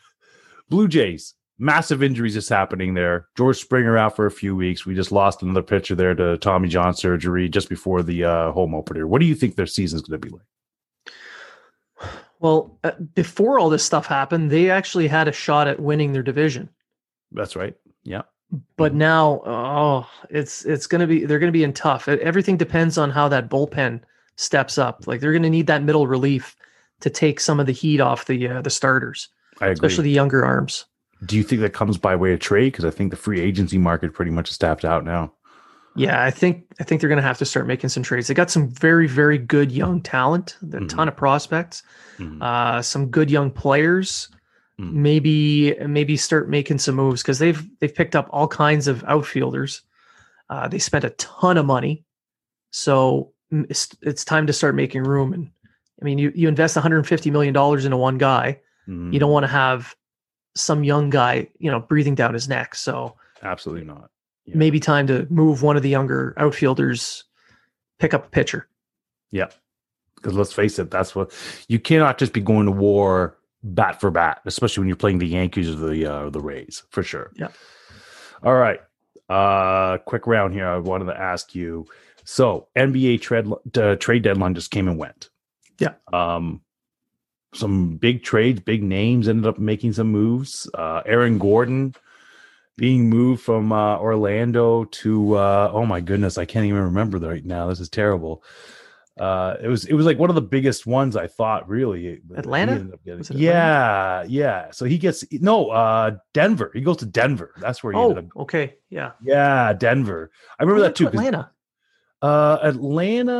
Blue Jays, massive injuries is happening there. George Springer out for a few weeks. We just lost another pitcher there to Tommy John surgery just before the uh, home opener. What do you think their season's going to be like? Well, uh, before all this stuff happened, they actually had a shot at winning their division. That's right. Yeah. But now oh it's it's gonna be they're gonna be in tough everything depends on how that bullpen steps up like they're gonna need that middle relief to take some of the heat off the uh, the starters I agree. especially the younger arms do you think that comes by way of trade? Because I think the free agency market pretty much is tapped out now. yeah i think i think they're gonna have to start making some trades they got some very very good young talent a Mhm. ton of prospects Mhm. uh some good young players Mhm. maybe maybe start making some moves because they've they've picked up all kinds of outfielders uh, they spent a ton of money so mm, it's, it's time to start making room and i mean you, you invest 150 million dollars into one guy Mhm. you don't want to have some young guy you know breathing down his neck so Absolutely not. Yeah. maybe time to move one of the younger outfielders pick up a pitcher Yeah. Because let's face it, that's what you cannot just be going to war bat for bat, especially when you're playing the Yankees or the uh, the Rays, for sure. Yeah. All right. Uh quick round here. I wanted to ask you. So NBA trade uh, trade deadline just came and went. Yeah. Um, some big trades, big names ended up making some moves. Uh, Aaron Gordon being moved from uh, Orlando to uh, oh my goodness, I can't even remember right now. This is terrible. Uh, it was it was like one of the biggest ones I thought really. Atlanta? getting- Was it yeah, yeah. So he gets no uh Denver. He goes to Denver. That's where he ended Oh, up. okay. Yeah. Yeah, Denver. I remember that too. to Atlanta. Uh, Atlanta.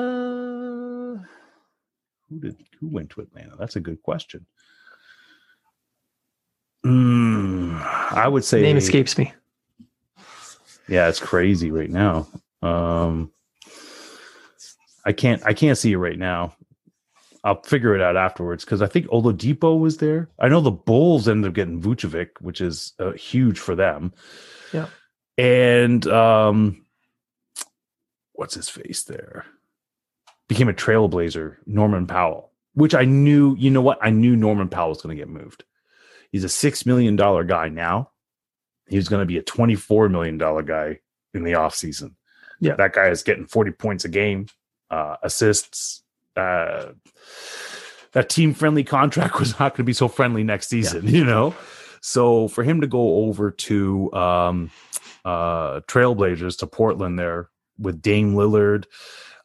Who did who went to Atlanta? That's a good question. Mm, I would say Name escapes me. Yeah, it's crazy right now. Um, I can't I can't see it right now. I'll figure it out afterwards because I think Oladipo was there. I know the Bulls ended up getting Vucevic, which is uh, huge for them. Yeah. and um, what's his face there? Became a trailblazer, Norman Powell, which I knew. You know what? I knew Norman Powell was going to get moved. He's a six million dollar guy now. He was going to be a twenty four million dollar guy in the offseason. Yeah. that guy is getting forty points a game, uh, assists. Uh, that team friendly contract was not going to be so friendly next season, you know. So for him to go over to um, uh, Trailblazers to Portland there with Dame Lillard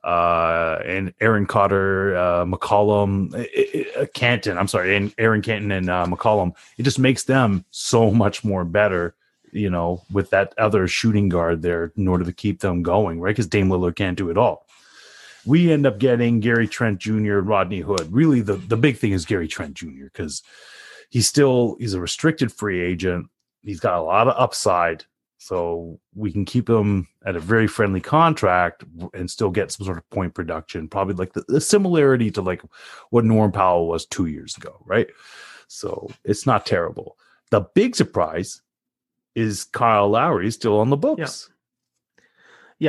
uh, and Aaron Cotter, uh, McCollum, uh, uh, Canton. I'm sorry, and Aaron Canton and uh, McCollum. It just makes them so much more better, you know, with that other shooting guard there in order to keep them going, right? Because Dame Lillard can't do it all. We end up getting Gary Trent Jr. and Rodney Hood. Really, the the big thing is Gary Trent Jr. because he's still he's a restricted free agent. He's got a lot of upside, so we can keep him at a very friendly contract and still get some sort of point production. Probably like the, the similarity to like what Norm Powell was two years ago, right? So it's not terrible. The big surprise is Kyle Lowry still on the books. Yeah,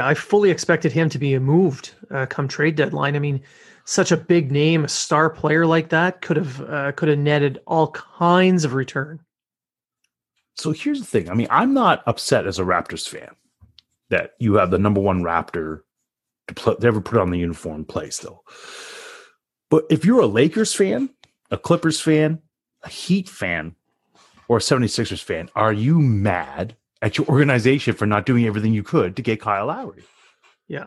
I fully expected him to be moved uh, come trade deadline. I mean, such a big name, a star player like that could have uh, could have netted all kinds of return. So here's the thing. I mean, I'm not upset as a Raptors fan that you have the number one Raptor to, pl- ever put on the uniform play still. But if you're a Lakers fan, a Clippers fan, a Heat fan, or a 76ers fan, are you mad at your organization for not doing everything you could to get Kyle Lowry? Yeah.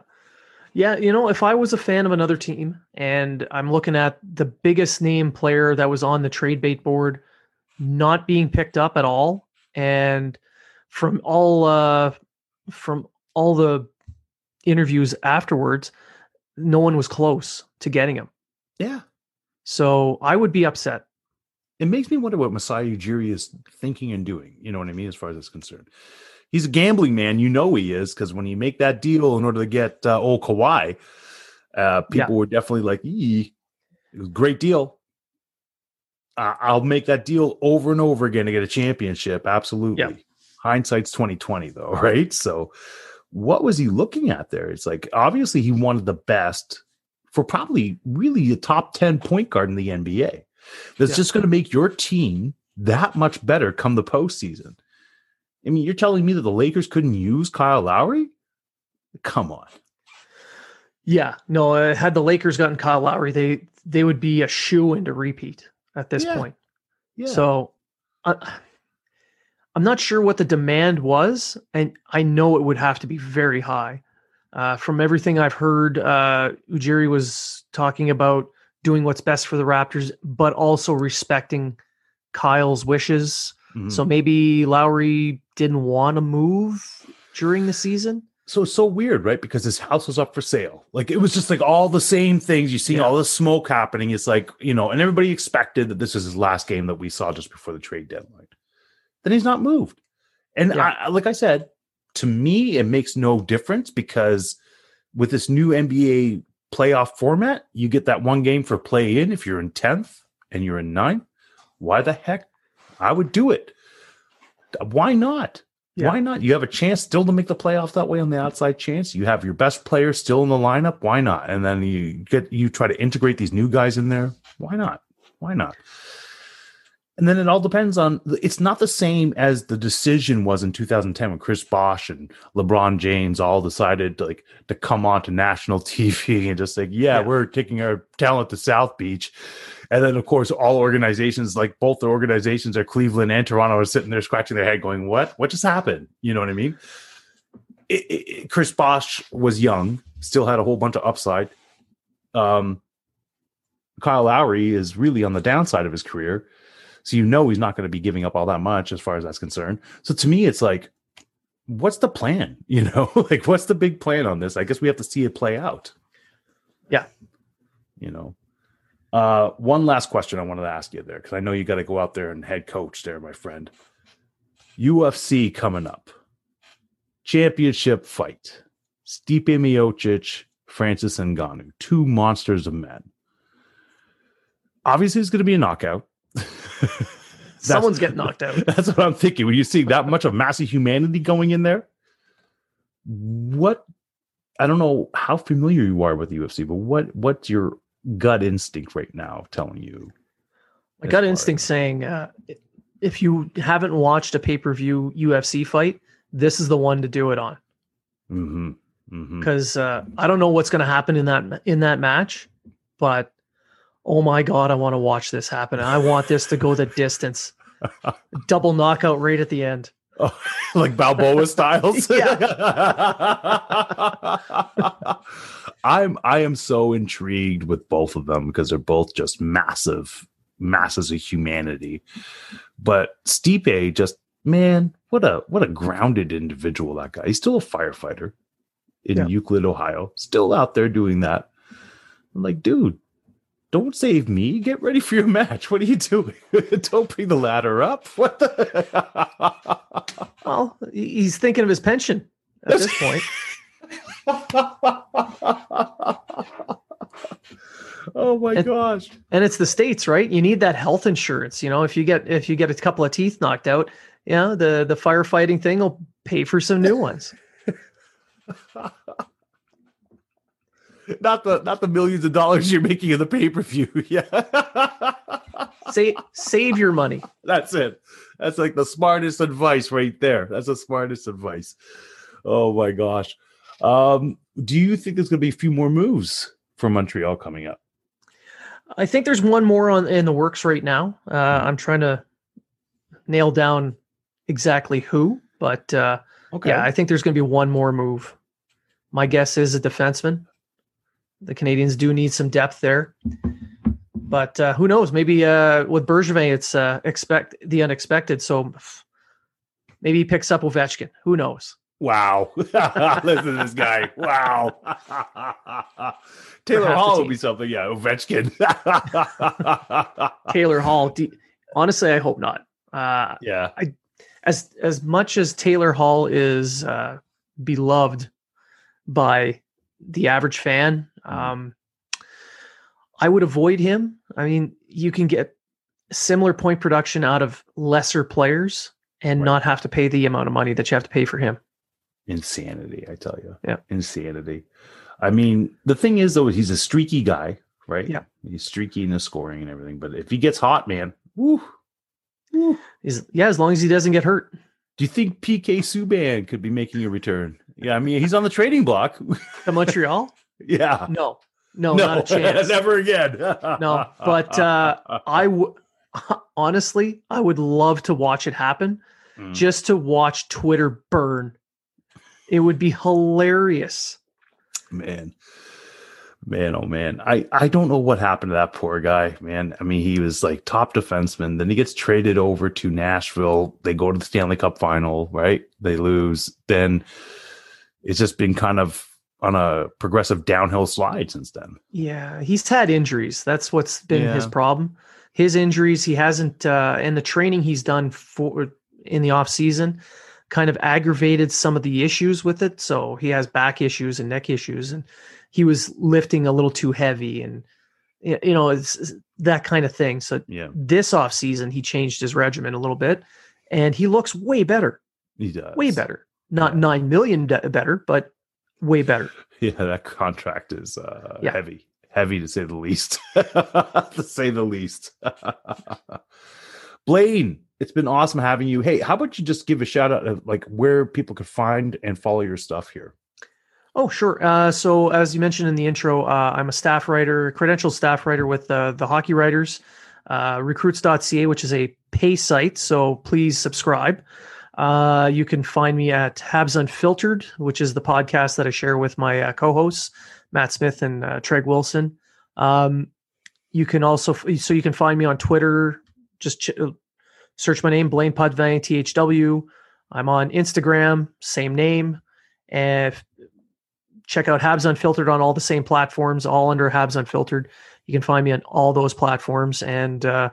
Yeah, you know, if I was a fan of another team and I'm looking at the biggest name player that was on the trade bait board not being picked up at all and from all uh from all the interviews afterwards no one was close to getting him. Yeah. So I would be upset. It makes me wonder what Masai Ujiri is thinking and doing. You know what I mean, as far as it's concerned. He's a gambling man. You know he is because when you make that deal in order to get uh, old Kawhi, uh, people were definitely like, "Ee, it was a great deal." Uh, I'll make that deal over and over again to get a championship. Absolutely. Yeah. Hindsight's twenty twenty, though, right? So, what was he looking at there? It's like obviously he wanted the best for probably really a top ten point guard in the NBA. That's Yeah. just going to make your team that much better come the postseason. I mean, you're telling me that the Lakers couldn't use Kyle Lowry? Come on. Yeah, no, uh, had the Lakers gotten Kyle Lowry, they they would be a shoe in to repeat at this Yeah. point. Yeah. So uh, I'm not sure what the demand was, and I know it would have to be very high. Uh, from everything I've heard, uh, Ujiri was talking about doing what's best for the Raptors, but also respecting Kyle's wishes. Mhm. So maybe Lowry didn't want to move during the season. so it's so weird, right? Because his house was up for sale. Like it was just like all the same things. You see Yeah. all the smoke happening. It's like, you know, and everybody expected that this was his last game that we saw just before the trade deadline. Then he's not moved. And Yeah. I, like I said, to me, it makes no difference because with this new NBA playoff format, you get that one game for play in if you're in 10th and you're in ninth. Why the heck? I would do it. Why not? Yeah. Why not? You have a chance still to make the playoffs that way on the outside chance. You have your best players still in the lineup. Why not? And then you get you try to integrate these new guys in there. Why not? Why not? And then it all depends on it's not the same as the decision was in 2010 when Chris Bosh and LeBron James all decided to like to come on to national TV and just like, yeah, Yeah. we're taking our talent to South Beach. And then of course all organizations like both the organizations are Cleveland and Toronto are sitting there scratching their head going, What? What just happened? You know what I mean? It, it, Chris Bosh was young, still had a whole bunch of upside. Um Kyle Lowry is really on the downside of his career. So you know he's not going to be giving up all that much as far as that's concerned. So to me, it's like, what's the plan? You know, like what's the big plan on this? I guess we have to see it play out. Yeah. You know. Uh one last question I wanted to ask you there, because I know you got to go out there and head coach there, my friend. UFC coming up. Championship fight. Stipe Miocic, Francis Ngannou, two monsters of men. Obviously, it's going to be a knockout. Someone's getting knocked out. That's what I'm thinking. When you see that much of massive humanity going in there, what I don't know how familiar you are with UFC, but what what's your gut instinct right now telling you? My gut instinct saying uh, if you haven't watched a pay per view UFC fight, this is the one to do it on. Mhm, mhm. Because uh, I don't know what's going to happen in that in that match, but oh my god, I want to watch this happen. I want this to go the distance. Double knockout right at the end. Oh, like Balboa styles. I'm I am so intrigued with both of them because they're both just massive masses of humanity. But Stipe just man, what a what a grounded individual that guy. He's still a firefighter in Yeah. Euclid, Ohio. Still out there doing that. I'm like, dude, don't save me. Get ready for your match. What are you doing? don't bring the ladder up. What the Well, he's thinking of his pension at this point. oh my And- gosh. and it's the states right you need that health insurance you know if you get if you get a couple of teeth knocked out yeah the the firefighting thing will pay for some new ones Not the not the millions of dollars you're making in the pay-per-view. Yeah. save save your money That's it. That's like the smartest advice right there. That's the smartest advice. Oh my gosh. Um, do you think there's gonna be a few more moves for Montreal coming up? i think there's one more on in the works right now uh, i'm trying to nail down exactly who but uh, Okay. yeah i think there's going to be one more move my guess is a defenseman the canadiens do need some depth there but uh, who knows maybe uh, with bergevin it's uh, expect the unexpected so maybe he picks up ovechkin who knows Wow. Listen to this guy. Wow. Taylor Hall would be something. Yeah, Ovechkin. taylor hall honestly i hope not uh, yeah. as as much as Taylor Hall is uh, beloved by the average fan, Mhm. um, I would avoid him. I mean, you can get similar point production out of lesser players and Right. not have to pay the amount of money that you have to pay for him. Insanity, I tell you. Yeah. Insanity. I mean, the thing is, though, he's a streaky guy, right? Yeah. He's streaky in the scoring and everything. But if he gets hot, man, woo, He's, yeah, as long as he doesn't get hurt. do you think PK Subban could be making a return? Yeah, I mean, he's on the trading block. To Montreal? yeah. no, no, not a chance. never again. No, but, uh, I honestly, I would love to watch it happen. Mm. just to watch Twitter burn. It would be hilarious. man man oh man i i don't know what happened to that poor guy man i mean he was like top defenseman then he gets traded over to nashville they go to the stanley cup final right they lose then it's just been kind of on a progressive downhill slide since then Yeah, he's had injuries. That's what's been his problem. His injuries, he hasn't uh and the training he's done for in the off season kind of aggravated some of the issues with it. So he has back issues and neck issues and he was lifting a little too heavy and you know, it's it's that kind of thing. So yeah this off season he changed his regimen a little bit and he looks way better. he does way better. Not Yeah. nine million de- better, but way better. yeah that contract is uh Yeah. heavy heavy to say the least to say the least Blaine, it's been awesome having you. Hey, how about you just give a shout out of like where people could find and follow your stuff here? Oh, sure. Uh, so, as you mentioned in the intro, uh, I'm a staff writer, credential staff writer with uh, the Hockey Writers, uh, recruits.ca, which is a pay site. So, please subscribe. Uh, you can find me at Habs Unfiltered, which is the podcast that I share with my uh, co hosts, Matt Smith and uh, Treg Wilson. Um, you can also, so you can find me on Twitter. Just ch- search my name, Blaine Potvin, THW. I'm on Instagram, same name. And check out Habs Unfiltered on all the same platforms, all under Habs Unfiltered. You can find me on all those platforms and uh,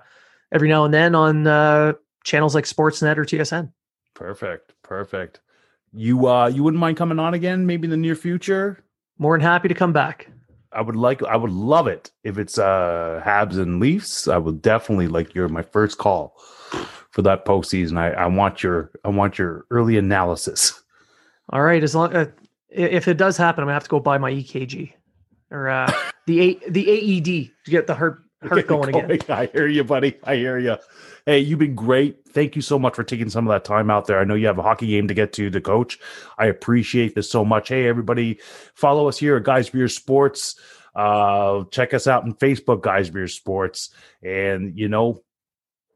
every now and then on uh, channels like Sportsnet or TSN. Perfect. Perfect. You uh you wouldn't mind coming on again maybe in the near future? More than happy to come back. I would like I would love it if it's uh Habs and Leafs. I would definitely like you're my first call for that postseason. I, I want your I want your early analysis. All right, as long uh, if it does happen, I'm gonna have to go buy my EKG or uh, the A, the AED to get the heart heart going, going again. I hear you, buddy. I hear you. Hey, you've been great. Thank you so much for taking some of that time out there. I know you have a hockey game to get to to coach. I appreciate this so much. Hey, everybody, follow us here at Guys Beer Sports. Uh, check us out on Facebook, Guys Beer Sports. And you know,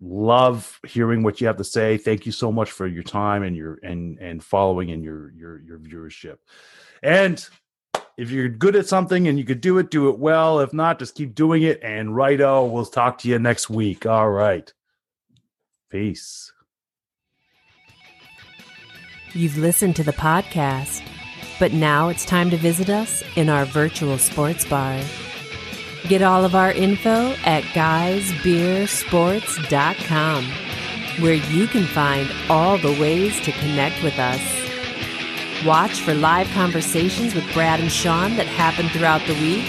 love hearing what you have to say. Thank you so much for your time and your and and following and your your your viewership. And if you're good at something and you could do it, do it well. If not, just keep doing it. And righto, we'll talk to you next week. All right. Peace. You've listened to the podcast, but now it's time to visit us in our virtual sports bar. Get all of our info at guysbeersports.com, where you can find all the ways to connect with us. Watch for live conversations with Brad and Sean that happen throughout the week,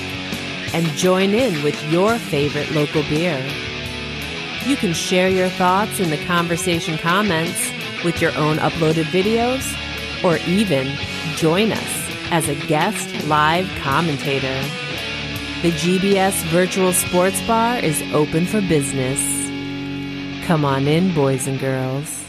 and join in with your favorite local beer. You can share your thoughts in the conversation comments with your own uploaded videos, or even join us as a guest live commentator. The GBS Virtual Sports Bar is open for business. Come on in, boys and girls.